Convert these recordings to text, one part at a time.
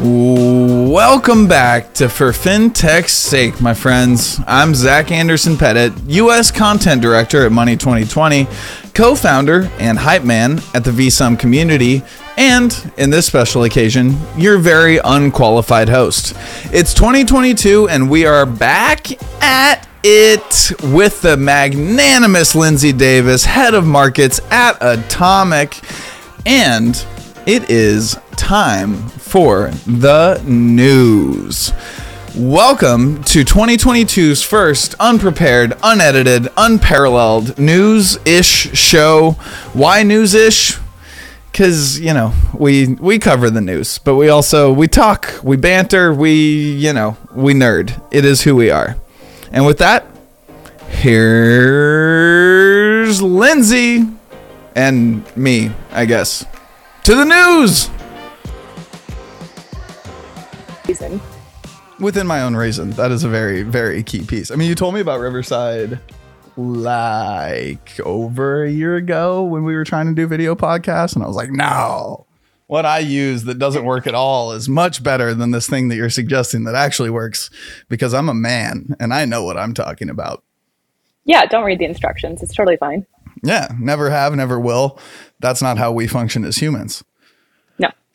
Welcome back to For FinTech's Sake, my friends. I'm Zach Anderson Pettit, U.S. Content Director at Money 2020, co founder and hype man at the VSUM community, and in this special occasion, your very unqualified host. It's 2022, and we are back at it with the magnanimous Lindsay Davis, head of markets at Atomic. And it is time for the news. Welcome to 2022's first unprepared, unedited, unparalleled news ish show. Why news ish? Because, you know, we, we cover the news, but we also, we talk, we banter, we, you know, we nerd. It is who we are. And with that, here's Lindsay and me, I guess. To the news! Reason. Within my own reason. That is a very, very key piece. I mean, you told me about Riverside like over a year ago when we were trying to do video podcasts, and I was like, no. What I use that doesn't work at all is much better than this thing that you're suggesting that actually works because I'm a man and I know what I'm talking about. Yeah, don't read the instructions. It's totally fine. Yeah, never have, never will. That's not how we function as humans.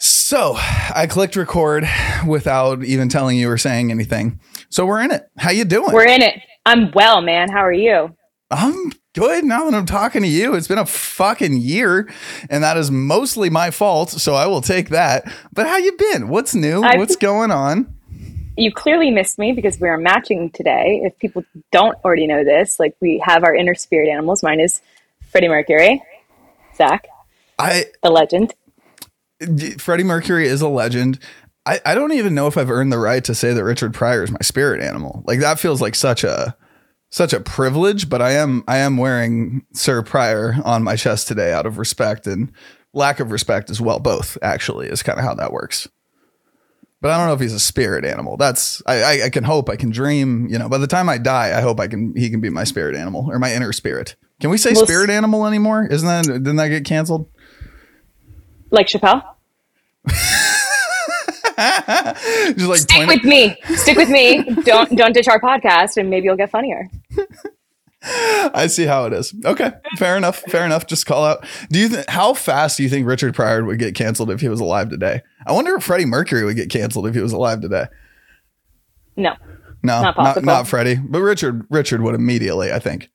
So I clicked record without even telling you or saying anything. So we're in it. How you doing? We're in it. I'm well, man. How are you? I'm good now that I'm talking to you. It's been a fucking year, and that is mostly my fault. So I will take that. But how you been? What's new? I've- What's going on? You clearly missed me because we are matching today. If people don't already know this, like we have our inner spirit animals. Mine is Freddie Mercury, Zach, I the legend. Freddie Mercury is a legend. I, I don't even know if I've earned the right to say that Richard Pryor is my spirit animal. Like that feels like such a such a privilege, but I am I am wearing Sir Pryor on my chest today out of respect and lack of respect as well. Both actually is kind of how that works. But I don't know if he's a spirit animal. That's I, I I can hope, I can dream. You know, by the time I die, I hope I can he can be my spirit animal or my inner spirit. Can we say Well, spirit animal anymore? Isn't that didn't that get canceled? Like Chappelle. Just like Stick with me. Stick with me. Don't don't ditch our podcast, and maybe you'll get funnier. I see how it is. Okay, fair enough. Fair enough. Just call out. Do you think how fast do you think Richard Pryor would get canceled if he was alive today? I wonder if Freddie Mercury would get canceled if he was alive today. No. No, Not not not, Freddie, but Richard. Richard would immediately. I think.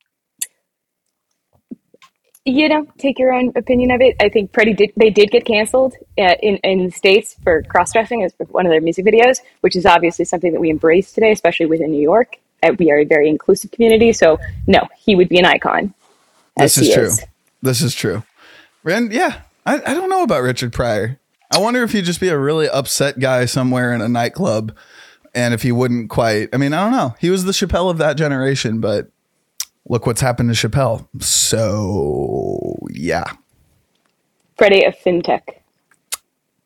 You know, take your own opinion of it. I think Freddie did. They did get canceled uh, in in the states for cross dressing as one of their music videos, which is obviously something that we embrace today, especially within New York. Uh, we are a very inclusive community, so no, he would be an icon. This is true. This is true. And yeah, I, I don't know about Richard Pryor. I wonder if he'd just be a really upset guy somewhere in a nightclub, and if he wouldn't quite. I mean, I don't know. He was the Chappelle of that generation, but look what's happened to Chappelle. So yeah. Freddie of fintech.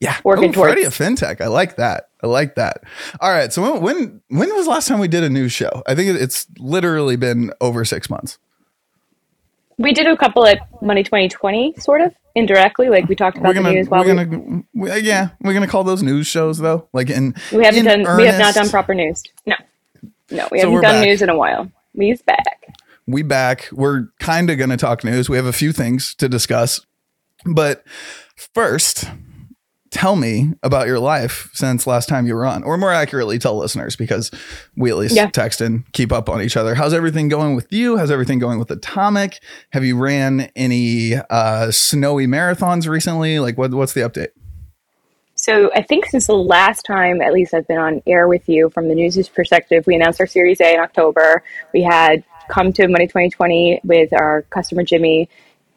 Yeah, Working oh, Freddie of fintech. I like that. I like that. All right. So when when when was the last time we did a news show? I think it's literally been over six months. We did a couple at Money 2020, sort of indirectly, like we talked about gonna the news. While we're we, gonna we, uh, yeah we're gonna call those news shows though. Like in we haven't in done, we have not done proper news. No, no, we So haven't done back. news in a while. We's back. We back. We're kind of going to talk news. We have a few things to discuss. But first, tell me about your life since last time you were on, or more accurately, tell listeners because we at least Yeah. text and keep up on each other. How's everything going with you? How's everything going with Atomic? Have you ran any uh, snowy marathons recently? Like, what, what's the update? So I think since the last time, at least I've been on air with you from the news perspective, we announced our Series A in October. We had come to Money 2020 with our customer Jimmy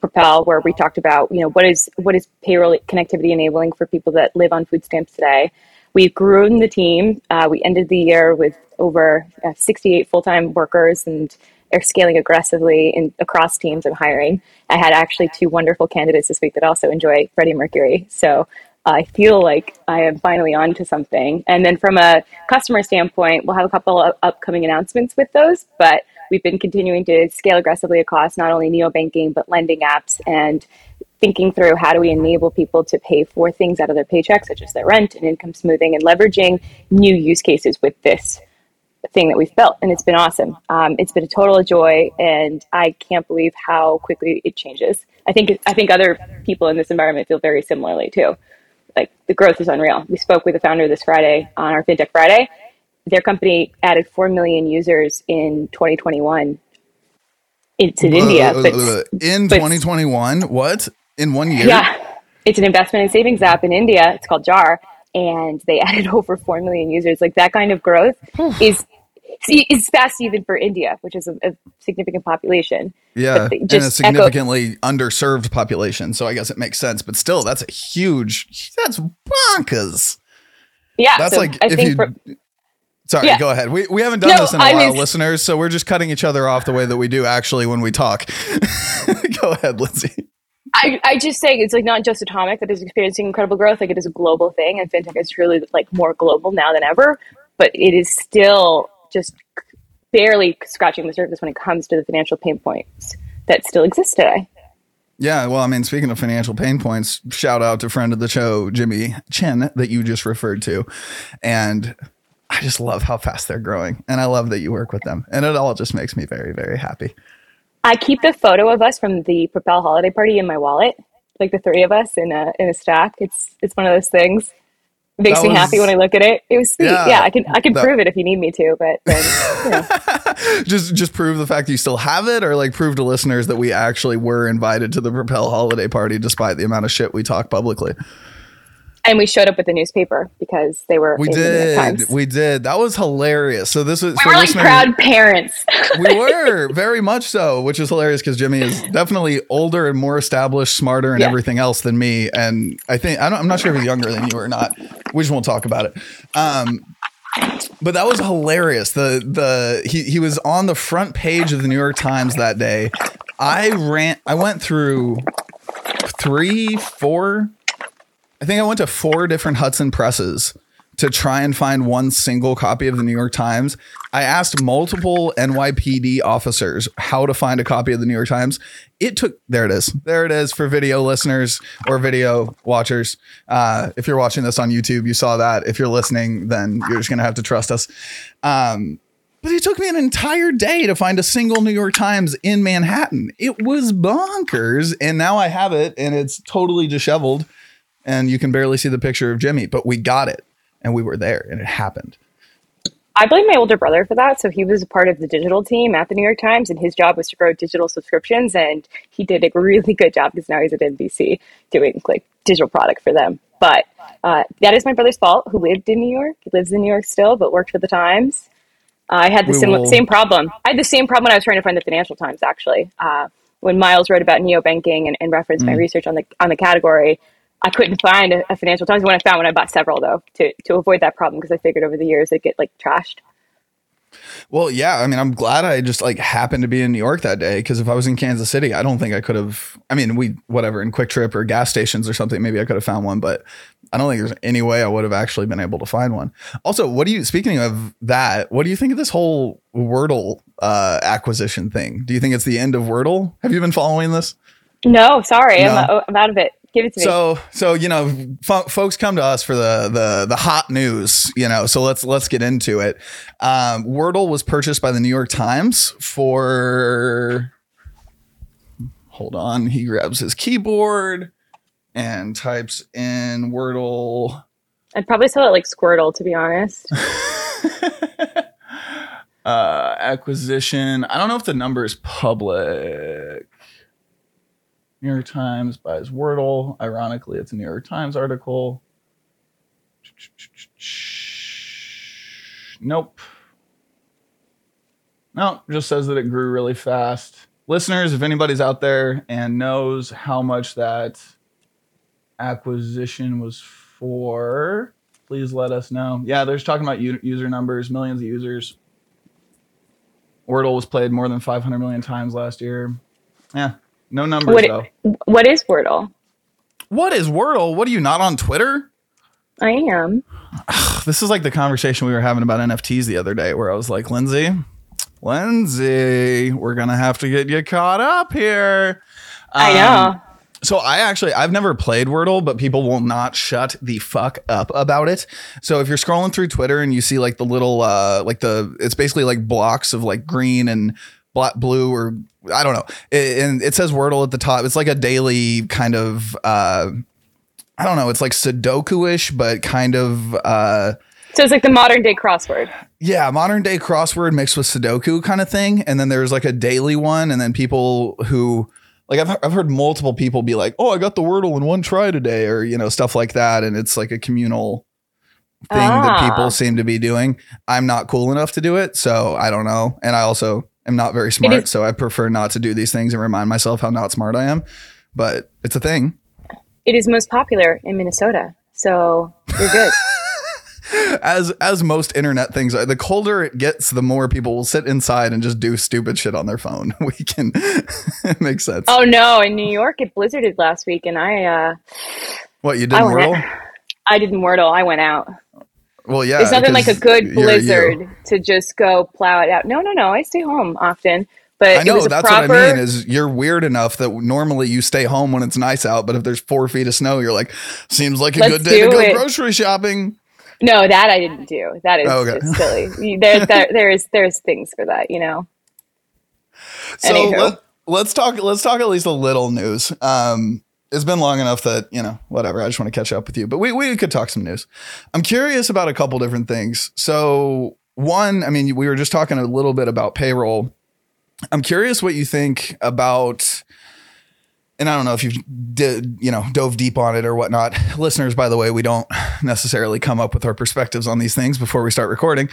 Propel, where we talked about you know what is what is payroll connectivity enabling for people that live on food stamps today. We've grown the team. Uh, we ended the year with over uh, 68 full time workers and are scaling aggressively in, across teams and hiring. I had actually two wonderful candidates this week that also enjoy Freddie Mercury. So I feel like I am finally on to something. And then from a customer standpoint, we'll have a couple of upcoming announcements with those, but we've been continuing to scale aggressively across not only neobanking, but lending apps and thinking through how do we enable people to pay for things out of their paycheck, such as their rent and income smoothing, and leveraging new use cases with this thing that we've built. And it's been awesome. Um, it's been a total joy, and I can't believe how quickly it changes. I think I think other people in this environment feel very similarly too. Like the growth is unreal. We spoke with the founder this Friday on our FinTech Friday. Their company added four million users in 2021 it's in India. But, in 2021, what? In one year? Yeah. It's an investment and savings app in India. It's called JAR. And they added over 4 million users. Like that kind of growth is is fast even for India, which is a, a significant population. Yeah, and a significantly echo- underserved population. So I guess it makes sense. But still, that's a huge. That's bonkers. Yeah, that's so like I if you. For, Sorry, yeah. go ahead. We, we haven't done no, this in a I while, was, listeners, so we're just cutting each other off the way that we do actually when we talk. go ahead, Lindsay. I, I just say it's like not just atomic that is experiencing incredible growth like it is a global thing and fintech is truly like more global now than ever but it is still just barely scratching the surface when it comes to the financial pain points that still exist today yeah, well, I mean, speaking of financial pain points, shout out to friend of the show, Jimmy Chen, that you just referred to. And I just love how fast they're growing. And I love that you work with them. And it all just makes me very, very happy. I keep the photo of us from the Propel holiday party in my wallet, like the three of us in a in a stack. It's it's one of those things. It makes that me was, happy when I look at it. It was sweet. Yeah, yeah I can I can that, prove it if you need me to, but then, you know. just just prove the fact that you still have it, or like prove to listeners that we actually were invited to the Propel holiday party despite the amount of shit we talk publicly and we showed up with the newspaper because they were. We did. We did. That was hilarious. So this was. We were like proud parents. we were very much so, which is hilarious because Jimmy is definitely older and more established, smarter, and yeah. everything else than me. And I think I am not sure if he's younger than you or not. We just won't talk about it. Um, but that was hilarious. The the he he was on the front page of the New York Times that day. I ran. I went through three, four I think I went to four different Hudson presses to try and find one single copy of the New York Times. I asked multiple NYPD officers how to find a copy of the New York Times. It took there it is. There it is for video listeners or video watchers. Uh, if you're watching this on YouTube, you saw that. If you're listening, then you're just gonna have to trust us. Um, but it took me an entire day to find a single New York Times in Manhattan. It was bonkers, and now I have it, and it's totally disheveled and you can barely see the picture of Jimmy, but we got it and we were there and it happened. I blame my older brother for that. So he was a part of the digital team at the New York Times, and his job was to grow digital subscriptions. And he did a really good job because now he's at NBC doing like digital product for them. But uh, that is my brother's fault, who lived in New York. He lives in New York still, but worked for the Times. Uh, I had the same, will... same problem. I had the same problem when I was trying to find the Financial Times. Actually, uh, when Miles wrote about neobanking and, and referenced mm. my research on the on the category, I couldn't find a, a, Financial Times. When I found one, I bought several though to to avoid that problem because I figured over the years it'd get like trashed. Well, yeah. I mean, I'm glad I just like happened to be in New York that day because if I was in Kansas City, I don't think I could have. I mean, we whatever in QuikTrip or gas stations or something, maybe I could have found one, but I don't think there's any way I would have actually been able to find one. Also, what do you? Speaking of that, what do you think of this whole Wordle uh, acquisition thing? Do you think it's the end of Wordle? Have you been following this? No, sorry, no. I'm, I'm out of it. Give it to me. So, so you know, fo- folks come to us for the the the hot news. You know, so let's let's get into it. Um, Wordle was purchased by the New York Times for. Hold on, he grabs his keyboard and types in Wordle. I'd probably spell it like Squirtle, to be honest. uh, acquisition. I don't know if the number is public. New York Times buys Wordle. Ironically, it's a New York Times article. Nope. No, just says that it grew really fast. Listeners, if anybody's out there and knows how much that acquisition was for, please let us know. Yeah, there's talking about user numbers, millions of users. Wordle was played more than 500 million times last year. Yeah, no numbers what, though. What is Wordle? What is Wordle? What are you not on Twitter? I am. This is like the conversation we were having about NFTs the other day, where I was like, Lindsay, Lindsay, we're gonna have to get you caught up here. Um, I know. So I actually I've never played Wordle, but people will not shut the fuck up about it. So if you're scrolling through Twitter and you see like the little uh like the it's basically like blocks of like green and black blue or I don't know. It, and it says Wordle at the top. It's like a daily kind of uh I don't know, it's like Sudoku-ish, but kind of uh so it's like the modern day crossword. Yeah, modern day crossword mixed with Sudoku kind of thing. And then there's like a daily one, and then people who like I've I've heard multiple people be like, "Oh, I got the Wordle in one try today," or you know stuff like that, and it's like a communal thing ah. that people seem to be doing. I'm not cool enough to do it, so I don't know, and I also am not very smart, is- so I prefer not to do these things and remind myself how not smart I am. But it's a thing. It is most popular in Minnesota, so you're good. as as most internet things are, the colder it gets, the more people will sit inside and just do stupid shit on their phone. We can it makes sense. Oh no, in New York it blizzarded last week and I uh What you did Wordle? Out. I didn't Wordle, I went out. Well, yeah. It's nothing like a good blizzard to just go plow it out. No, no, no. I stay home often. But I know that's proper, what I mean. Is you're weird enough that normally you stay home when it's nice out, but if there's four feet of snow, you're like, seems like a good day to go it. grocery shopping. No, that I didn't do. That is oh, okay. just silly. There, there, there's there's things for that, you know. So let, let's talk. Let's talk at least a little news. Um, it's been long enough that you know whatever. I just want to catch up with you, but we we could talk some news. I'm curious about a couple different things. So one, I mean, we were just talking a little bit about payroll. I'm curious what you think about and I don't know if you've did, you know, dove deep on it or whatnot. Listeners, by the way, we don't necessarily come up with our perspectives on these things before we start recording.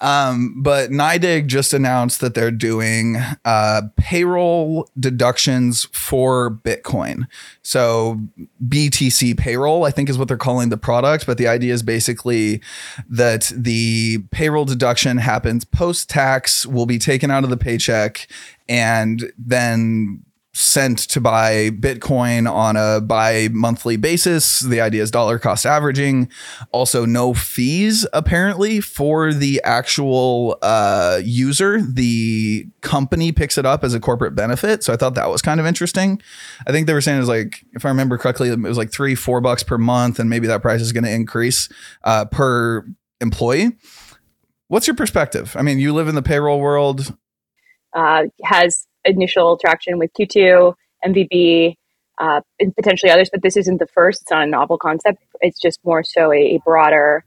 Um, but NYDIG just announced that they're doing uh, payroll deductions for Bitcoin. So BTC payroll, I think, is what they're calling the product. But the idea is basically that the payroll deduction happens post tax, will be taken out of the paycheck, and then sent to buy Bitcoin on a bi monthly basis. The idea is dollar cost averaging. Also, no fees apparently for the actual uh, user. The company picks it up as a corporate benefit. So I thought that was kind of interesting. I think they were saying it was like, if I remember correctly, it was like three, four bucks per month, and maybe that price is going to increase uh, per employee. What's your perspective? I mean, you live in the payroll world. Uh, has initial traction with Q2, MVB, uh, and potentially others, but this isn't the first. It's not a novel concept. It's just more so a, a broader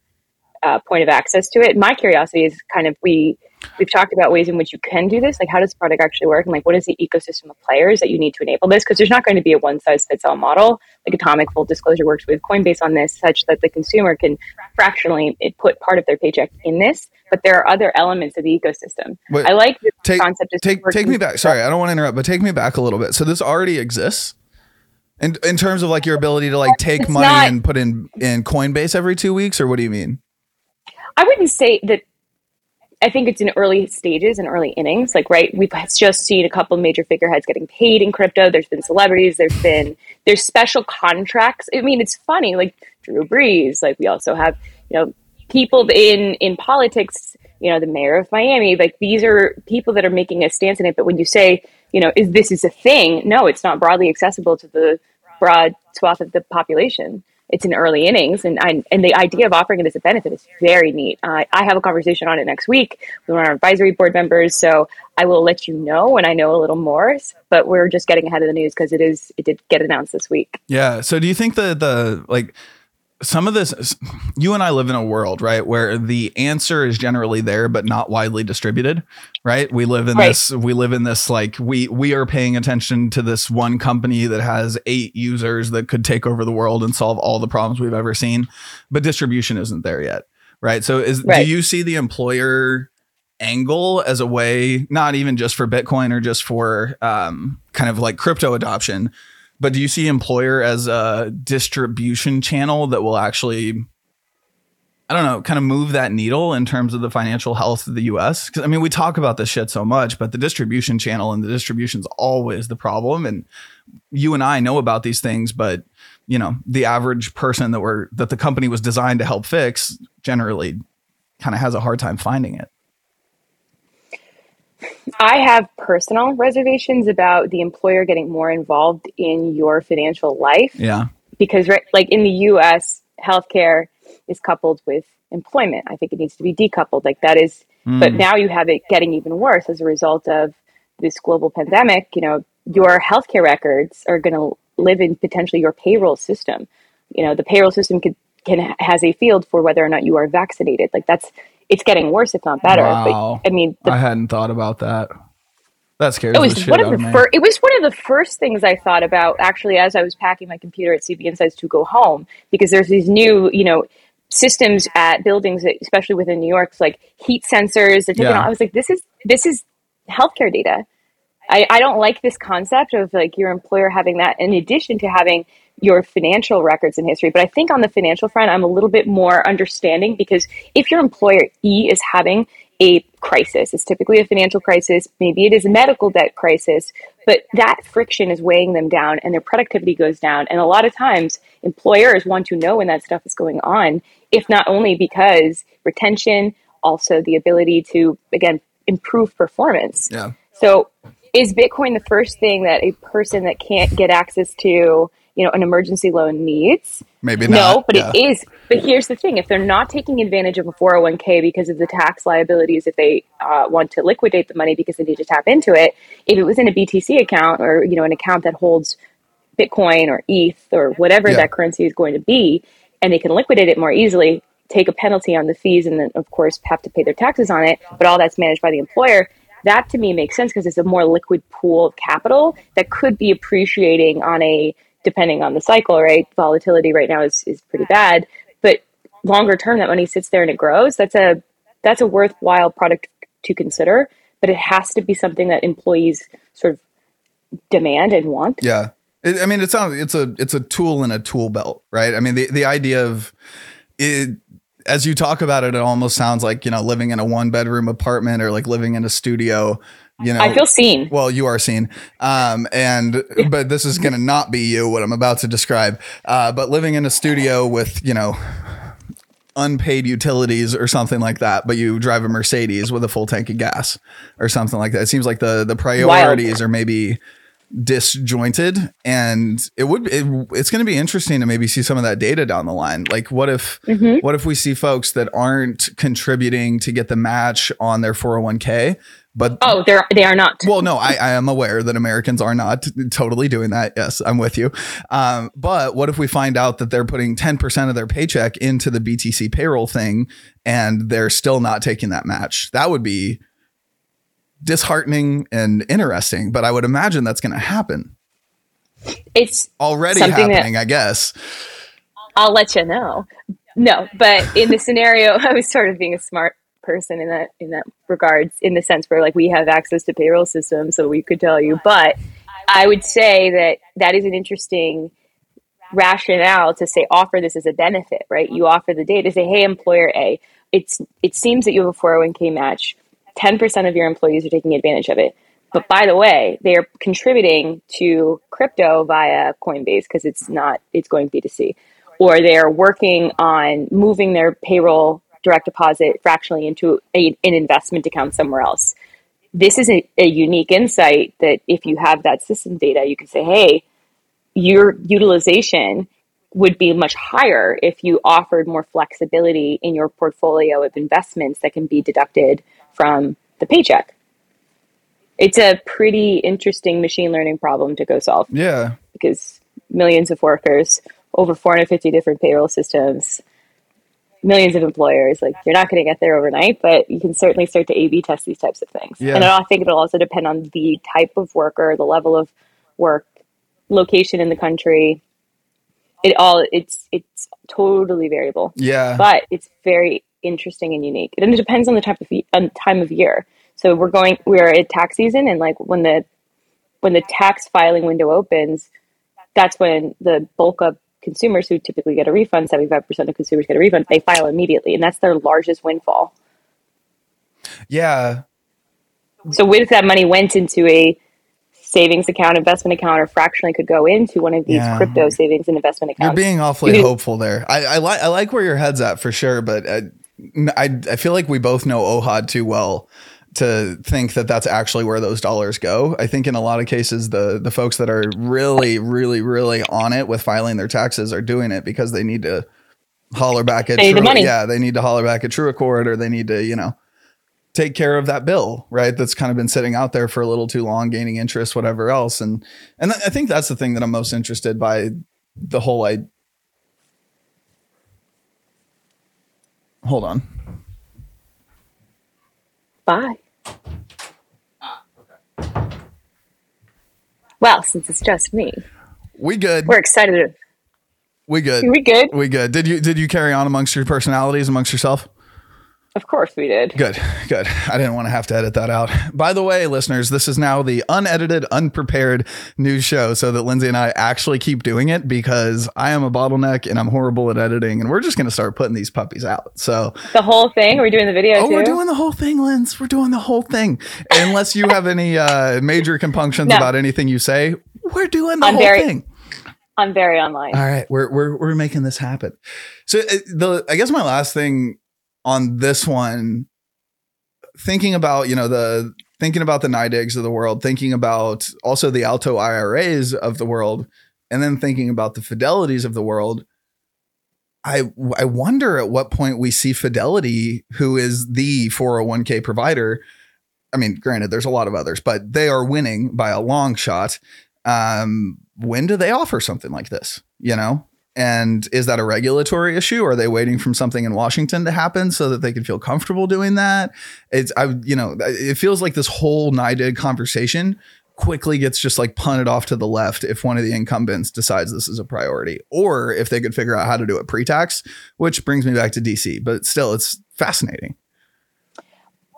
uh, point of access to it. My curiosity is kind of we we've talked about ways in which you can do this. Like, how does the product actually work, and like, what is the ecosystem of players that you need to enable this? Because there's not going to be a one size fits all model. Like Atomic Full Disclosure works with Coinbase on this, such that the consumer can fractionally eh, put part of their paycheck in this but there are other elements of the ecosystem. Wait, I like the take, concept. Of take take me back. Sorry, I don't want to interrupt, but take me back a little bit. So this already exists. In, in terms of like your ability to like take it's money not, and put in in Coinbase every two weeks, or what do you mean? I wouldn't say that. I think it's in early stages and early innings. Like, right, we've just seen a couple of major figureheads getting paid in crypto. There's been celebrities. There's been there's special contracts. I mean, it's funny. Like Drew Brees. Like we also have you know people in in politics you know the mayor of miami like these are people that are making a stance in it but when you say you know is this is a thing no it's not broadly accessible to the broad swath of the population it's in early innings and I, and the idea of offering it as a benefit is very neat. Uh, i have a conversation on it next week with one of our advisory board members so i will let you know when i know a little more but we're just getting ahead of the news because it is it did get announced this week. Yeah so do you think the the like some of this you and I live in a world, right, where the answer is generally there but not widely distributed, right? We live in right. this we live in this like we we are paying attention to this one company that has 8 users that could take over the world and solve all the problems we've ever seen, but distribution isn't there yet, right? So is right. do you see the employer angle as a way not even just for bitcoin or just for um, kind of like crypto adoption but do you see employer as a distribution channel that will actually I don't know, kind of move that needle in terms of the financial health of the US? Because I mean, we talk about this shit so much, but the distribution channel and the distribution is always the problem. And you and I know about these things, but you know, the average person that we're that the company was designed to help fix generally kind of has a hard time finding it. I have personal reservations about the employer getting more involved in your financial life. Yeah. Because, right, like in the US, healthcare is coupled with employment. I think it needs to be decoupled. Like that is, mm. but now you have it getting even worse as a result of this global pandemic. You know, your healthcare records are going to live in potentially your payroll system. You know, the payroll system can, can has a field for whether or not you are vaccinated. Like that's it's getting worse, It's not better. Wow. But I mean, the, I hadn't thought about that. That scares it was one of the first. It was one of the first things I thought about actually as I was packing my computer at CB Insights to go home because there's these new, you know, systems at buildings, especially within New York, like heat sensors. Yeah. I was like, this is this is healthcare data. I, I don't like this concept of like your employer having that in addition to having your financial records and history. But I think on the financial front, I'm a little bit more understanding because if your employer E is having a crisis, it's typically a financial crisis, maybe it is a medical debt crisis, but that friction is weighing them down and their productivity goes down. And a lot of times, employers want to know when that stuff is going on, if not only because retention, also the ability to, again, improve performance. Yeah. So, is Bitcoin the first thing that a person that can't get access to you know an emergency loan needs. Maybe not. No, but yeah. it is. But here's the thing: if they're not taking advantage of a 401k because of the tax liabilities, if they uh, want to liquidate the money because they need to tap into it, if it was in a BTC account or you know an account that holds Bitcoin or ETH or whatever yeah. that currency is going to be, and they can liquidate it more easily, take a penalty on the fees, and then of course have to pay their taxes on it. But all that's managed by the employer that to me makes sense because it's a more liquid pool of capital that could be appreciating on a depending on the cycle, right? Volatility right now is, is pretty bad, but longer term, that money sits there and it grows. That's a that's a worthwhile product to consider, but it has to be something that employees sort of demand and want. Yeah. It, I mean, it sounds it's a it's a tool in a tool belt, right? I mean, the the idea of it as you talk about it, it almost sounds like you know living in a one bedroom apartment or like living in a studio you know i feel seen. well you are seen. Um and but this is gonna not be you what i'm about to describe. Uh but living in a studio with you know unpaid utilities or something like that but you drive a mercedes with a full tank of gas or something like that. It seems like the the priorities Wild. are maybe disjointed and it would it, it's going to be interesting to maybe see some of that data down the line. Like what if mm-hmm. what if we see folks that aren't contributing to get the match on their 401k but oh, they're they are not. Well, no, I, I am aware that Americans are not totally doing that. Yes, I'm with you. Um, but what if we find out that they're putting 10% of their paycheck into the BTC payroll thing and they're still not taking that match? That would be disheartening and interesting. But I would imagine that's going to happen. It's already happening, I guess. I'll let you know. No, but in the scenario, I was sort of being a smart person in that in that regards in the sense where like we have access to payroll systems so we could tell you. But i would say that that is an interesting rationale to say offer this as a benefit right? You offer the data say hey employer a it's it seems that you have a 401k match. 10% of your employees are taking advantage of it. But by the way they're contributing to crypto via coinbase because it's not it's going b2c or they're working on moving their payroll direct deposit fractionally into a, an investment account somewhere else. This is a, a unique insight that if you have that system data, you can say, hey, your utilization would be much higher if you offered more flexibility in your portfolio of investments that can be deducted from the paycheck. It's a pretty interesting machine learning problem to go solve. Yeah. Because millions of workers, over 450 different payroll systems, millions of employers. Like you're not going to get there overnight, but you can certainly start to A/B test these types of things. Yeah. And I think it'll also depend on the type of worker, the level of work, location in the country. It all it's it's totally variable. Yeah, but it's very interesting and unique. And it depends on the type of on time of year. So we're going we're at tax season, and like when the when the tax filing window opens, that's when the bulk of consumers who typically get a refund, 75% of consumers get a refund, they file immediately. And that's their largest windfall. Yeah. So what if that money went into a savings account, investment account, or fractionally could go into one of these yeah. crypto savings and investment accounts? You're being awfully you hopeful there. I, I like I like where your head's at for sure, but uh, I, I, I feel like we both know Ohad too well to think that that's actually where those dollars go. I think in a lot of cases, the the folks that are really, really, really on it with filing their taxes are doing it because they need to holler back at Pay the money. yeah, they need to holler back at TrueAccord or they need to, you know, take care of that bill, right? That's kind of been sitting out there for a little too long, gaining interest, whatever else. And and I think that's the thing that I'm most interested by the whole I hold on. Bye. Well, since it's just me, We good. we're excited. we good. We good? We good. Did you did you carry on amongst your personalities amongst yourself? Of course we did. Good, good. I didn't want to have to edit that out. By the way, listeners, this is now the unedited, unprepared news show so that Lindsay and I actually keep doing it because I am a bottleneck and I'm horrible at editing and we're just going to start putting these puppies out. So, The whole thing. Are we doing the video oh, too? we're doing the whole thing, Linz. We're doing the whole thing. Unless you have any uh, major compunctions No. about anything you say, we're doing the I'm whole very- thing. I'm very online. All right, we're we're we're making this happen. So uh, the I guess my last thing on this one, thinking about you know the thinking about the NYDIGs of the world, thinking about also the Alto IRAs of the world, and then thinking about the Fidelities of the world. I I wonder at what point we see Fidelity, who is the 401k provider. I mean, granted, there's a lot of others, but they are winning by a long shot. Um, when do they offer something like this? You know, and is that a regulatory issue? Are they waiting from something in Washington to happen so that they can feel comfortable doing that? It's I you know it feels like this whole NYDIG conversation quickly gets just like punted off to the left if one of the incumbents decides this is a priority, or if they could figure out how to do it pre-tax, which brings me back to DC. But still, it's fascinating.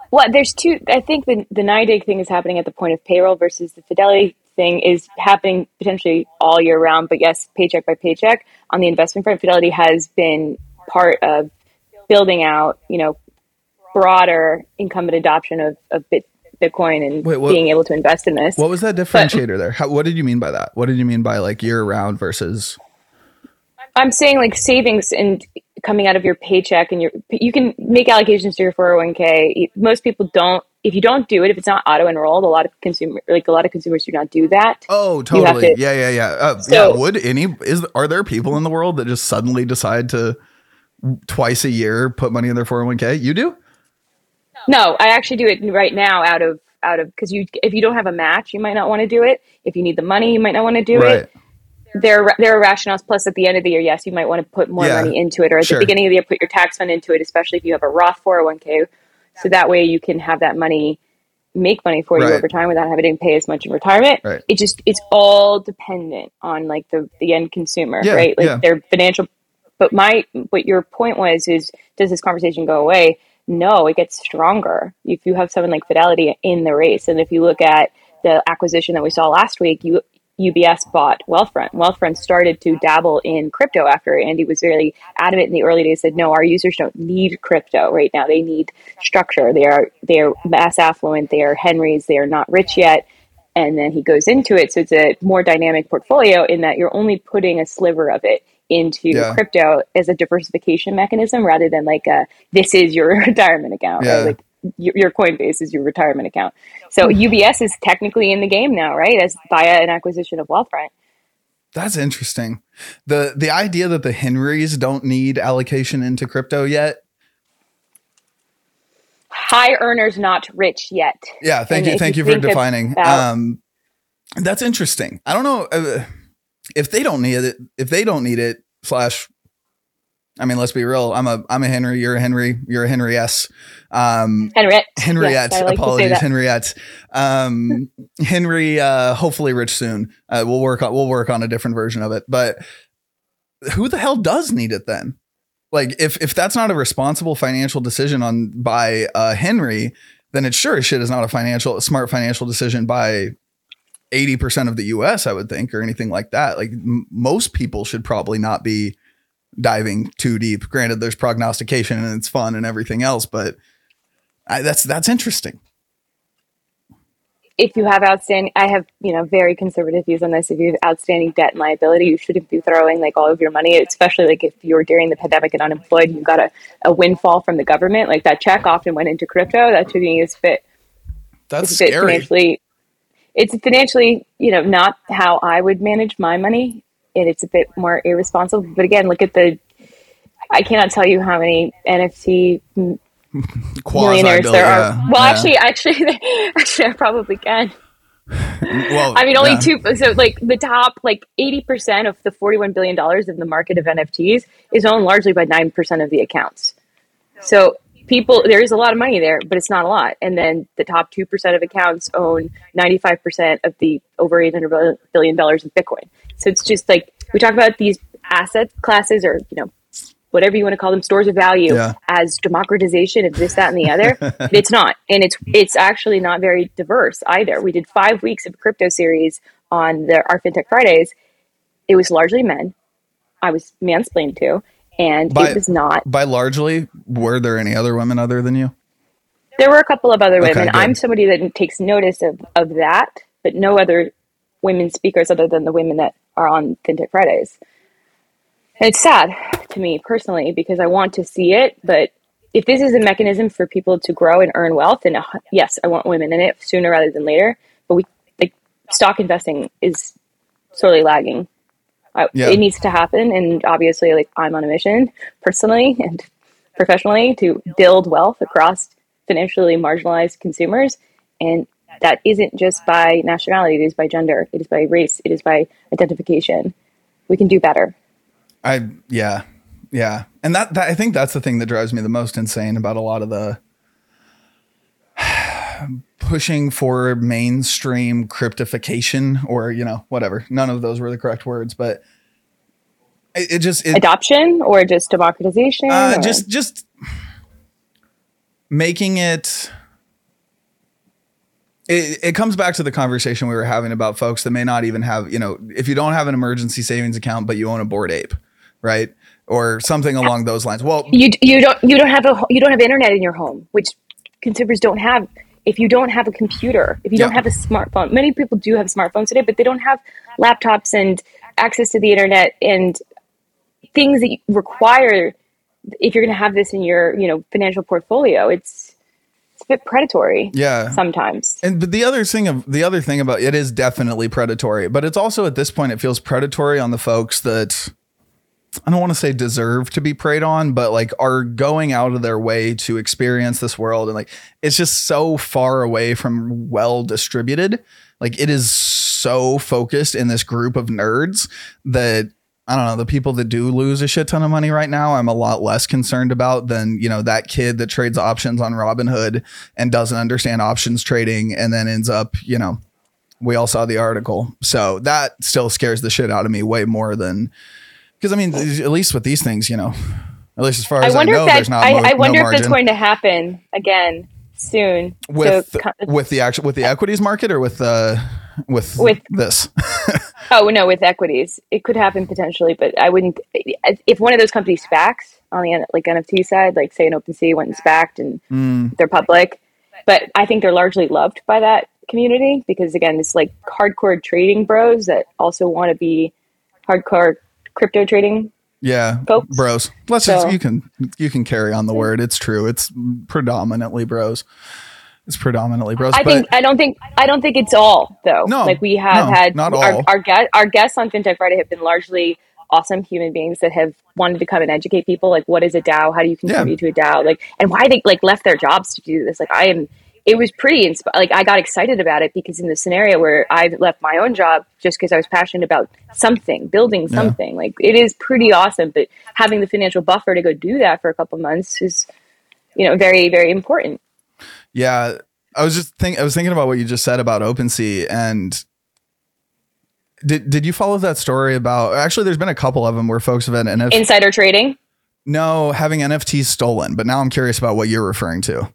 Well, there's two. I think the the NYDIG thing is happening at the point of payroll versus the Fidelity thing is happening potentially all year round. But yes, paycheck by paycheck. On the investment front, Fidelity has been part of building out, you know, broader incumbent adoption of, of Bit, Bitcoin and Wait, what- being able to invest in this. What was that differentiator there? How, what did you mean by that? What did you mean by like year round versus? I'm saying like savings and coming out of your paycheck and your you can make allocations to your 401k. Most people don't. If you don't do it, if it's not auto enrolled, a lot of consumer like a lot of consumers do not do that. Oh, totally. to- yeah, yeah, yeah. Uh, So- yeah. Would any is are there people in the world that just suddenly decide to twice a year put money in their 401k? You do? No, I actually do it right now out of out of because you if you don't have a match, you might not want to do it. If you need the money, you might not want to do right. it. There are, there are rationales. Plus, at the end of the year, yes, you might want to put more Yeah, money into it, or at sure. the beginning of the year, put your tax fund into it, especially if you have a Roth 401k. So that way, you can have that money make money for Right. you over time without having to pay as much in retirement. Right. It just it's all dependent on like the the end consumer, Yeah, right? Like yeah. their financial. But my what your point was is does this conversation go away? No, it gets stronger if you have someone like Fidelity in the race. And if you look at the acquisition that we saw last week, you UBS bought Wealthfront. Wealthfront started to dabble in crypto after Andy was very adamant in the early days. Said no, our users don't need crypto right now. They need structure. They are they are mass affluent. They are Henrys. They are not rich yet. And then he goes into it. So it's a more dynamic portfolio in that you're only putting a sliver of it into Yeah. crypto as a diversification mechanism rather than like a this is your retirement account. Yeah. Right? Like your, your Coinbase is your retirement account. So UBS is technically in the game now, right? As via an acquisition of Wealthfront. That's interesting. the The idea that the Henrys don't need allocation into crypto yet. High earners, not rich yet. Yeah, thank And you, thank you you for defining. about- Um, that's interesting. I don't know uh, if they don't need it. If they don't need it, slash. I mean, let's be real. I'm a I'm a Henry. You're a Henry. You're a Henry S. Um, Henriette. Henriette. Yes, like apologies. Henriette. Um, Henry. Uh, hopefully, rich soon. Uh, we'll work on we'll work on a different version of it. But who the hell does need it then? Like, if if that's not a responsible financial decision on by uh, Henry, then it sure as shit is not a financial a smart financial decision by. 80% of the US, I would think, or anything like that. Like m- most people should probably not be diving too deep. Granted, there's prognostication and it's fun and everything else, but I, that's that's interesting. If you have outstanding, I have you know very conservative views on this. If you have outstanding debt and liability, you shouldn't be throwing like all of your money, especially like if you're during the pandemic and unemployed, and you got a, a windfall from the government. Like that check often went into crypto. That should be used fit That's it's a bit scary. financially it's financially you know not how i would manage my money and it's a bit more irresponsible. But again look at the i cannot tell you how many nft millionaires there yeah, are well yeah. actually actually actually i probably can. Well, i mean only yeah. two so like the top like 80% of the 41 billion dollars of the market of nfts is owned largely by 9% of the accounts. So people, there is a lot of money there, but it's not a lot. And then the top two percent of accounts own ninety five percent of the over eight hundred billion dollars of Bitcoin. So it's just like we talk about these asset classes, or you know, whatever you want to call them, stores of value, Yeah. as democratization of this, that, and the other. it's not, and it's it's actually not very diverse either. We did five weeks of a crypto series on the our FinTech Fridays. It was largely men. I was mansplained to, and By- it was not By largely, were there any other women other than you? There were a couple of other women. good. I'm somebody that takes notice of, of that, but no other women speakers other than the women that are on FinTech Fridays. And it's sad to me personally because I want to see it, but if this is a mechanism for people to grow and earn wealth, and uh, yes, I want women in it sooner rather than later. But we like stock investing is sorely lagging. I, Yeah. It needs to happen, and obviously, like I'm on a mission personally and professionally to build wealth across financially marginalized consumers, and that isn't just by nationality; it is by gender, it is by race, it is by identification. We can do better. I yeah, yeah, and that, that I think that's the thing that drives me the most insane about a lot of the pushing for mainstream cryptification or you know whatever. None of those were the correct words, but it, it just it, Adoption or just democratization? uh, or- just just making it. It, it comes back to the conversation we were having about folks that may not even have, you know, if you don't have an emergency savings account, but you own a Bored Ape, right? Or something along those lines. Well, you you don't you don't have a you don't have internet in your home, which consumers don't have. If you don't have a computer, if you don't have a smartphone, many people do have smartphones today, but they don't have laptops and access to the internet and things that require if you're going to have this in your you know financial portfolio. It's it's a bit predatory yeah. sometimes. And but the other thing of the other thing about it is definitely predatory, but it's also at this point it feels predatory on the folks that I don't want to say deserve to be preyed on, but like are going out of their way to experience this world and like it's just so far away from well distributed. Like it is so focused in this group of nerds that I don't know, the people that do lose a shit ton of money right now, I'm a lot less concerned about than, you know, that kid that trades options on Robinhood and doesn't understand options trading and then ends up, you know, we all saw the article. So that still scares the shit out of me way more than because I mean, at least with these things, you know, at least as far as I, wonder know, if that there's not I, mo- I wonder no if that's going to happen again soon. with So, with the actual with the equities market or with uh with With- this. Oh no, with equities, it could happen potentially, but I wouldn't. If one of those companies SPACs on the like NFT side, like say an OpenSea went and SPACed and Mm. they're public, but I think they're largely loved by that community because again, it's like hardcore trading bros that also want to be hardcore crypto trading. Yeah, Folks. bros. Let's So- just you can you can carry on the word. It's true. It's predominantly bros. It's predominantly bros. I think I don't think I don't think it's all though. No, like we have no, had not our all. our, guest, our guests on FinTech Friday have been largely awesome human beings that have wanted to come and educate people like what is a DAO, how do you contribute to a DAO, like and why they like left their jobs to do this. Like I am, it was pretty insp- like I got excited about it because in the scenario where I've left my own job just because I was passionate about something, building something, like it is pretty awesome. But having the financial buffer to go do that for a couple months is, you know, very very important. yeah, I was just think I was thinking about what you just said about OpenSea and did did you follow that story about actually there's been a couple of them where folks have had NFT Insider trading. no having NFTs stolen, but now I'm curious about what you're referring to.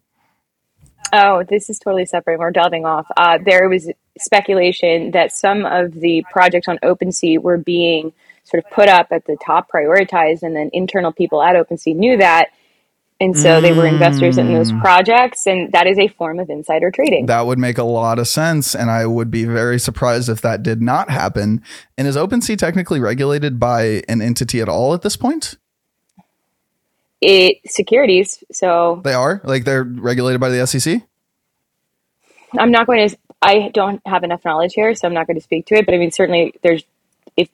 Oh, this is totally separate. We're delving off. Uh, there was speculation that some of the projects on OpenSea were being sort of put up at the top, prioritized, and then internal people at OpenSea knew that. And so they were investors in those projects, and that is a form of insider trading. That would make a lot of sense, and I would be very surprised if that did not happen. And is OpenSea technically regulated by an entity at all at this point? It securities, so They are like they're regulated by the SEC. I'm not going to. I don't have enough knowledge here, so I'm not going to speak to it. But I mean, certainly there's if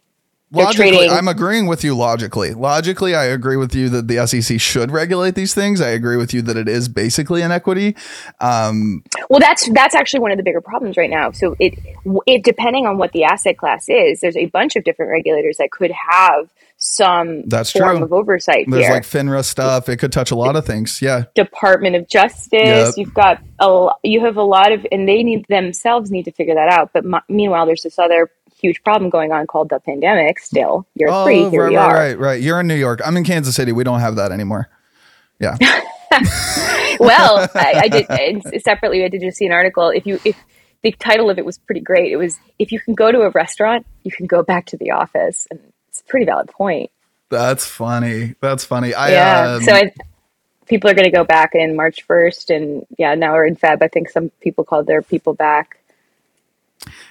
logically trading- i'm agreeing with you logically logically i agree with you that the sec should regulate these things i agree with you that it is basically inequity um, Well, that's that's actually one of the bigger problems right now. So it it depending on what the asset class is, there's a bunch of different regulators that could have some That's form true. of oversight there's here. like finra stuff it could touch a lot of things yeah Department of Justice. Yep. You've got a you have a lot of, and they need themselves need to figure that out. But m- meanwhile, there's this other huge problem going on called the pandemic. Still, year oh three, here right we right are. right right you're in new york i'm in kansas city we don't have that anymore yeah well, I, I did separately. I did just see an article. If you if the title of it was pretty great. It was if you can go to a restaurant, you can go back to the office, and it's a pretty valid point. that's funny that's funny i yeah. um, so I, people are going to go back in March first, and yeah, now we're in Feb. I think some people called their people back.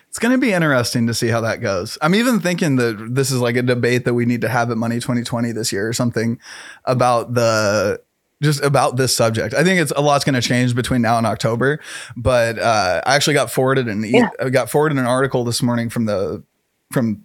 It's going to be interesting to see how that goes. I'm even thinking that this is like a debate that we need to have at Money 2020 this year or something about the just about this subject. I think it's a lot's going to change between now and October, but uh, I actually got forwarded an e- Yeah. I got forwarded an article this morning from the from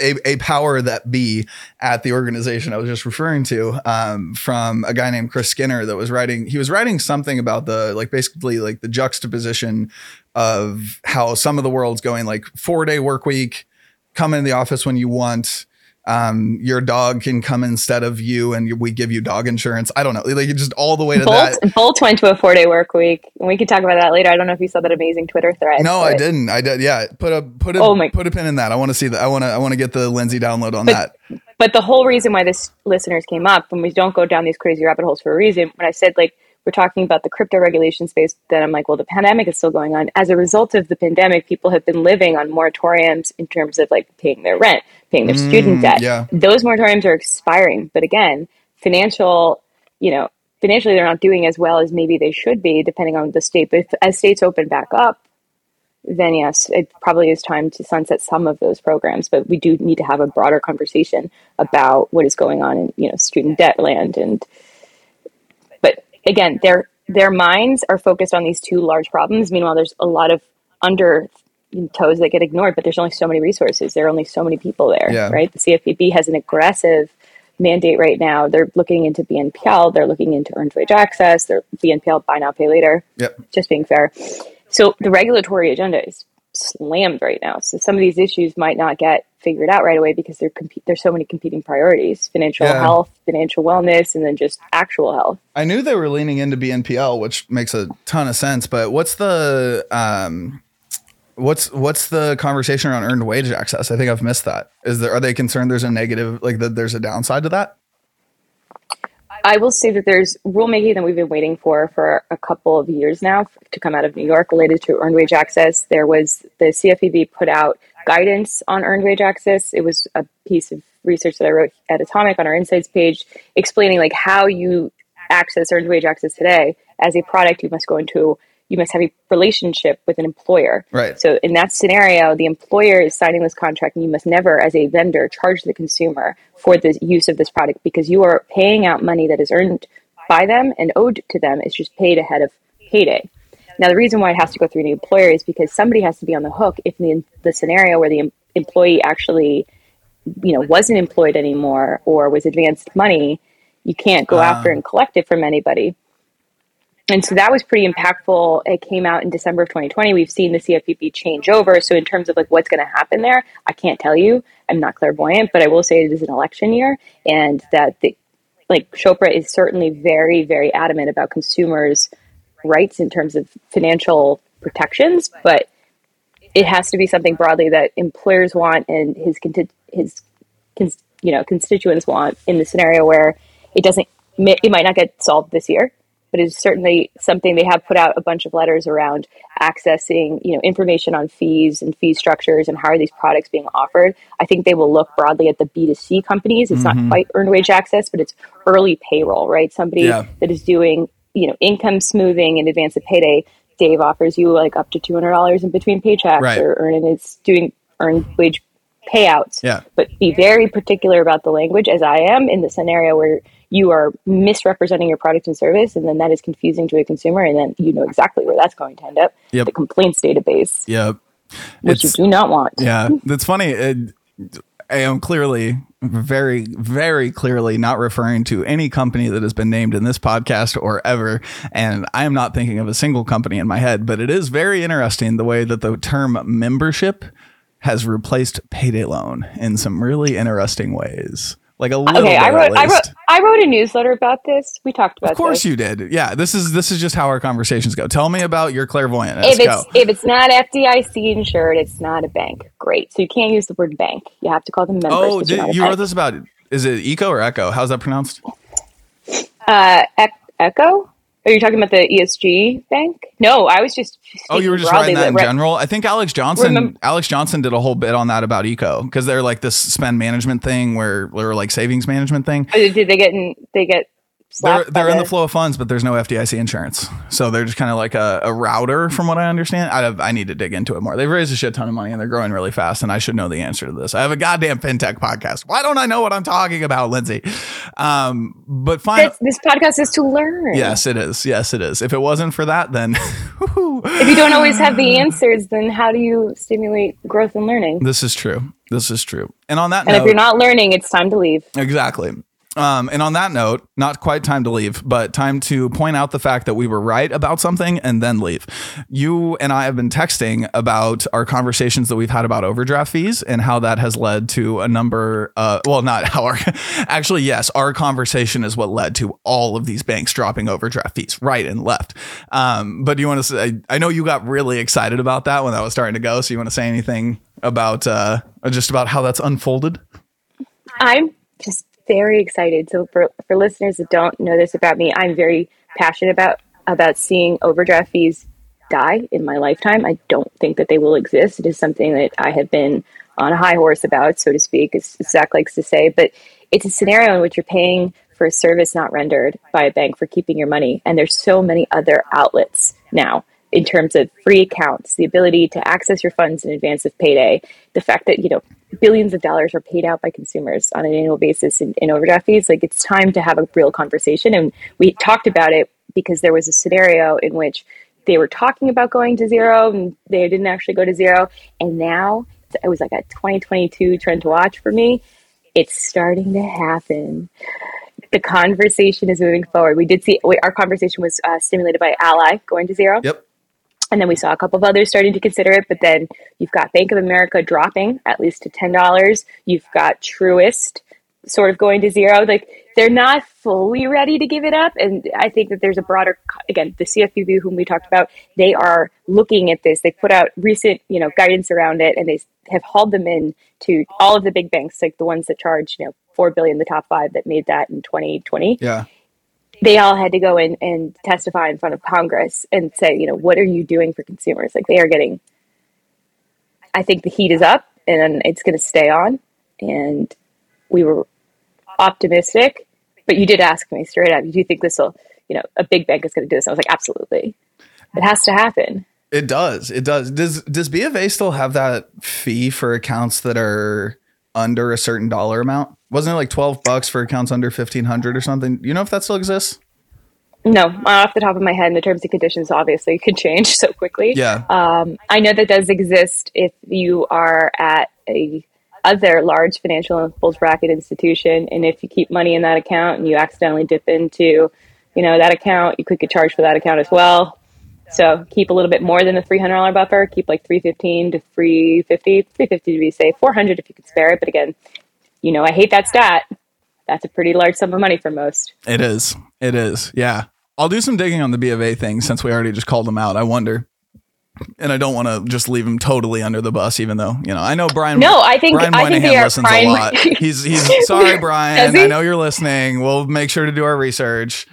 a, a power that be at the organization I was just referring to um, from a guy named Chris Skinner that was writing, he was writing something about the, like basically like the juxtaposition of how some of the world's going like four day work week, come in the office when you want. Um, your dog can come instead of you and we give you dog insurance. I don't know. Like just all the way to Bolt, that. Bolt went to a four day work week, and we could talk about that later. I don't know if you saw that amazing Twitter thread. No, I didn't. I did. Yeah. Put a, put a, Oh my- put a pin in that. I want to see that. I want to, I want to get the Lindsay download on But- that. But the whole reason why this listeners came up, when we don't go down these crazy rabbit holes for a reason, when I said like we're talking about the crypto regulation space, then I'm like, well, the pandemic is still going on. As a result of the pandemic, people have been living on moratoriums in terms of like paying their rent, paying their student Mm, debt. yeah. Those moratoriums are expiring. But again, financial, you know, financially they're not doing as well as maybe they should be, depending on the state. But if, as states open back up, then yes, it probably is time to sunset some of those programs. But we do need to have a broader conversation about what is going on in you know student debt land and. Again, their their minds are focused on these two large problems. Meanwhile, there's a lot of under toes that get ignored. But there's only so many resources. There are only so many people there, Yeah. right? The CFPB has an aggressive mandate right now. They're looking into BNPL. They're looking into earned wage access. They're BNPL buy now pay later Yep. just being fair. So the regulatory agenda is slammed right now. So some of these issues might not get figured out right away because there comp- there's so many competing priorities: financial Yeah. health, financial wellness, and then just actual health. I knew they were leaning into BNPL, which makes a ton of sense. But what's the um, what's what's the conversation around earned wage access? I think I've missed that. Is there are they concerned there's a negative like that there's a downside to that? I will say that there's rulemaking that we've been waiting for for a couple of years now to come out of New York related to earned wage access. There was the CFPB put out guidance on earned wage access. It was a piece of research that I wrote at Atomic on our insights page explaining like how you access earned wage access today. As a product, you must go into you must have a relationship with an employer. Right. So in that scenario, the employer is signing this contract, and you must never, as a vendor, charge the consumer for the use of this product because you are paying out money that is earned by them and owed to them. It's just paid ahead of payday. Now, the reason why it has to go through the employer is because somebody has to be on the hook if the, the scenario where the em- employee actually, you know, wasn't employed anymore or was advanced money, you can't go Ah. after and collect it from anybody. And so that was pretty impactful. It came out in December of 2020. We've seen the CFPB change over. So in terms of like what's going to happen there, I can't tell you. I'm not clairvoyant, but I will say it is an election year, and that the like Chopra is certainly very, very adamant about consumers' rights in terms of financial protections. But it has to be something broadly that employers want and his his you know constituents want in the scenario where it doesn't it might not get solved this year but it's certainly something they have put out a bunch of letters around accessing you know information on fees and fee structures and how are these products being offered i think they will look broadly at the b2c companies it's not mm-hmm. quite earned wage access but it's early payroll right somebody Yeah. that is doing you know income smoothing in advance of payday dave offers you like up to $200 in between paychecks Right. or earning it's doing earned wage payouts. Yeah. But be very particular about the language, as I am in the scenario where you are misrepresenting your product and service, and then that is confusing to a consumer, and then you know exactly where that's going to end up. Yep. The complaints database, Yep. which It's- you do not want. Yeah, that's funny. It, I am clearly, very, very clearly not referring to any company that has been named in this podcast or ever. And I am not thinking of a single company in my head, but it is very interesting the way that the term membership has replaced payday loan in some really interesting ways. Like a little Okay, bit I wrote, I wrote, I wrote a newsletter about this. We talked about Of course this. you did. Yeah, this is this is just how our conversations go. Tell me about your clairvoyant. If it's go. if it's not FDIC insured, it's not a bank. Great. So you can't use the word bank. You have to call them members. Oh, did, you wrote this about? Is it Eco or Echo? How's that pronounced? Uh, Ec- Echo? Oh, Are you talking about the ESG bank? No, I was just. Oh, you were just writing that in general. I think Alex Johnson. Remem- Alex Johnson did a whole bit on that about Eco because they're like this spend management thing where or like savings management thing. Oh, Did they get in? They get They're they're in the flow of funds, but there's no FDIC insurance, so they're just kind of like a, a router, from what I understand. I have, I need to dig into it more. They've raised a shit ton of money and they're growing really fast, and I should know the answer to this. I have a goddamn fintech podcast. Why don't I know what I'm talking about, Lindsay? Um, but fine. This, this podcast is to learn. Yes, it is. Yes, it is. If it wasn't for that, then If you don't always have the answers, then how do you stimulate growth and learning? this is true. This is true. And on that And note, if you're not learning, it's time to leave. Exactly. Um, and on that note, not quite time to leave, but time to point out the fact that we were right about something and then leave. You and I have been texting about our conversations that we've had about overdraft fees and how that has led to a number. Uh, well, not how our actually, yes, our conversation is what led to all of these banks dropping overdraft fees right and left. Um, but do you want to say? I know you got really excited about that when that was starting to go. So you want to say anything about uh, just about how that's unfolded? I'm just very excited. So for, for listeners that don't know this about me, I'm very passionate about about seeing overdraft fees die in my lifetime. I don't think that they will exist. It is something that I have been on a high horse about, so to speak, as Zach likes to say. But it's a scenario in which you're paying for a service not rendered by a bank for keeping your money. And there's so many other outlets now in terms of free accounts, the ability to access your funds in advance of payday, the fact that, you know, billions of dollars are paid out by consumers on an annual basis in, in overdraft fees. Like it's time to have a real conversation. And we talked about it because there was a scenario in which they were talking about going to zero and they didn't actually go to zero. And now it was like a 2022 trend to watch for me. It's starting to happen. The conversation is moving forward. We did see our conversation was uh, stimulated by Ally going to zero. Yep. And then we saw a couple of others starting to consider it, but then you've got Bank of America dropping at least to ten dollars. You've got Truist sort of going to zero. Like they're not fully ready to give it up, and I think that there's a broader. Again, the CFPB, whom we talked about, they are looking at this. They put out recent, you know, guidance around it, and they have hauled them in to all of the big banks, like the ones that charge, you know, four billion, the top five that made that in 2020 Yeah. They all had to go in and testify in front of Congress and say, you know, what are you doing for consumers? Like they are getting, I think the heat is up and it's going to stay on. And we were optimistic, but you did ask me straight up, do you think this will, you know, a big bank is going to do this? I was like, absolutely. It has to happen. It does. It does. Does does B of A still have that fee for accounts that are under a certain dollar amount? Wasn't it like twelve bucks for accounts under fifteen hundred or something? You know if that still exists? No, off the top of my head, in the terms and conditions obviously could change so quickly. Yeah. Um, I know that does exist if you are at a other large financial and bulge bracket institution, and if you keep money in that account and you accidentally dip into, you know, that account, you could get charged for that account as well. So keep a little bit more than the three hundred dollar buffer. Keep like three fifteen to three fifty, three fifty to be safe, four hundred if you can spare it. But again, you know, I hate that stat. That's a pretty large sum of money for most. It is. It is. Yeah. I'll do some digging on the B of A thing since we already just called them out. I wonder. And I don't want to just leave him totally under the bus, even though you know I know Brian. No, I think- Brian I think they are listens prime- a lot. He's he's sorry, Brian. He? I know you're listening. We'll make sure to do our research.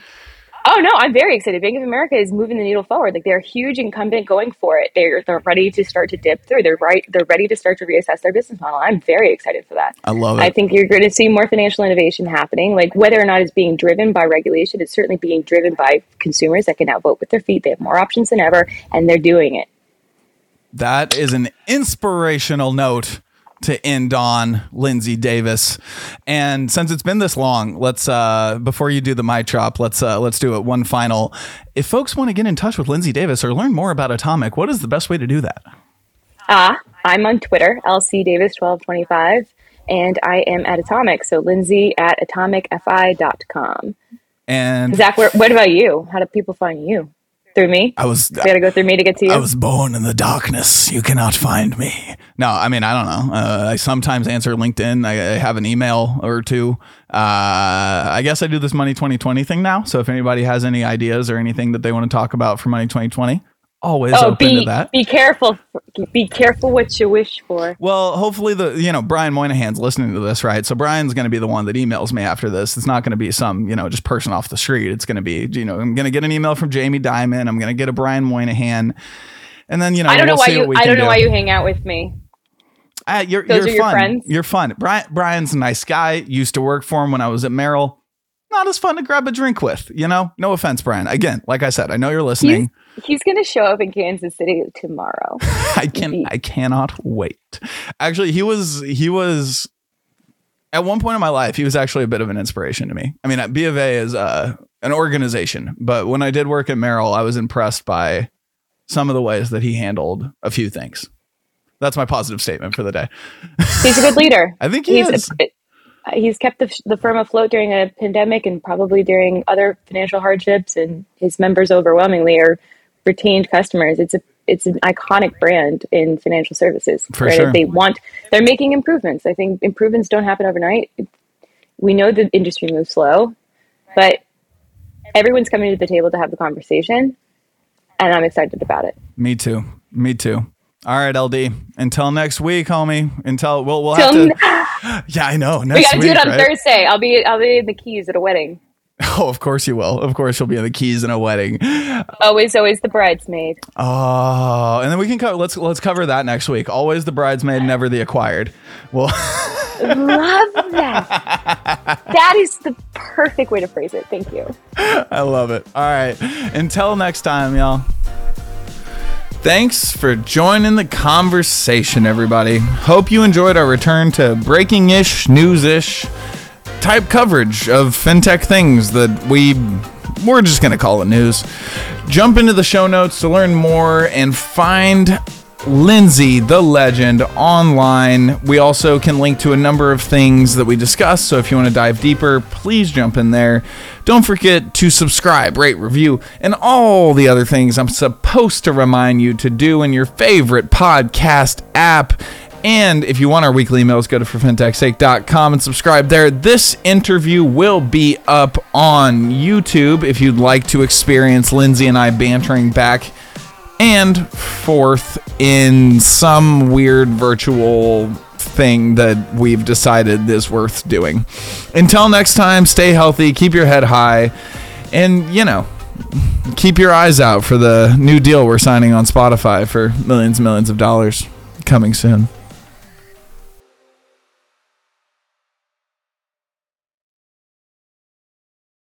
Oh no, I'm very excited. Bank of America is moving the needle forward. Like they're a huge incumbent going for it. They're they're ready to start to dip through. They're right. They're ready to start to reassess their business model. I'm very excited for that. I love it. I think you're going to see more financial innovation happening. Like whether or not it's being driven by regulation, it's certainly being driven by consumers that can now vote with their feet. They have more options than ever, and they're doing it. That is an inspirational note to end on Lindsay Davis. And since it's been this long, let's uh before you do the my chop, let's uh let's do it one final. If folks want to get in touch with Lindsay Davis or learn more about Atomic, what is the best way to do that? Ah, I'm on Twitter, LC Davis 1225, and I am at Atomic. So Lindsay at atomicfi.com. And Zach, where, what about you? How do people find you? Through me? I was We got to go through me to get to you. I was born in the darkness. You cannot find me. No, I mean, I don't know. Uh, I sometimes answer LinkedIn. I, I have an email or two. Uh, I guess I do this Money 2020 thing now. So if anybody has any ideas or anything that they want to talk about for Money 2020, always oh, open be to that. be careful. Be careful what you wish for. Well, hopefully the you know Brian Moynihan's listening to this, right? So Brian's going to be the one that emails me after this. It's not going to be some you know just person off the street. It's going to be you know I'm going to get an email from Jamie Dimon. I'm going to get a Brian Moynihan, and then you know I don't we'll know why you. I don't know do. why you hang out with me. Uh, you're, Those you're are your fun. friends? You're fun. Brian, Brian's a nice guy. Used to work for him when I was at Merrill. Not as fun to grab a drink with, you know. No offense, Brian. Again, like I said, I know you're listening. He's he's going to show up in Kansas City tomorrow. I can I cannot wait. Actually, he was he was at one point in my life, he was actually a bit of an inspiration to me. I mean, B of A is uh, an organization, but when I did work at Merrill, I was impressed by some of the ways that he handled a few things. That's my positive statement for the day. He's a good leader. I think he he's is. He's kept the, the firm afloat during a pandemic and probably during other financial hardships. And his members overwhelmingly are retained customers. It's a it's an iconic brand in financial services. For sure. They want they're making improvements. I think improvements don't happen overnight. We know the industry moves slow, but everyone's coming to the table to have the conversation, and I'm excited about it. Me too. Me too. All right, LD. Until next week, homie. Until we'll we'll have to. Yeah, I know. We got to do it on right? Thursday. I'll be I'll be in the keys at a wedding. Oh, of course you will. Of course you'll be in the keys in a wedding. Always, always the bridesmaid. Oh, and then we can co- let's let's cover that next week. Always the bridesmaid, never the acquired. Well, Love that. that is the perfect way to phrase it. Thank you. I love it. All right. Until next time, y'all. Thanks for joining the conversation, everybody. Hope you enjoyed our return to breaking ish, news ish type coverage of fintech things that we we're just going to call it news. Jump into the show notes to learn more and find Lindsay, the legend, online. We also can link to a number of things that we discussed. So if you want to dive deeper, please jump in there. Don't forget to subscribe, rate, review, and all the other things I'm supposed to remind you to do in your favorite podcast app. And if you want our weekly emails, go to forfintechsake.com and subscribe there. This interview will be up on YouTube if you'd like to experience Lindsay and I bantering back and forth in some weird virtual thing that we've decided is worth doing. Until next time, stay healthy, keep your head high, and you know, keep your eyes out for the new deal we're signing on Spotify for millions and millions of dollars coming soon.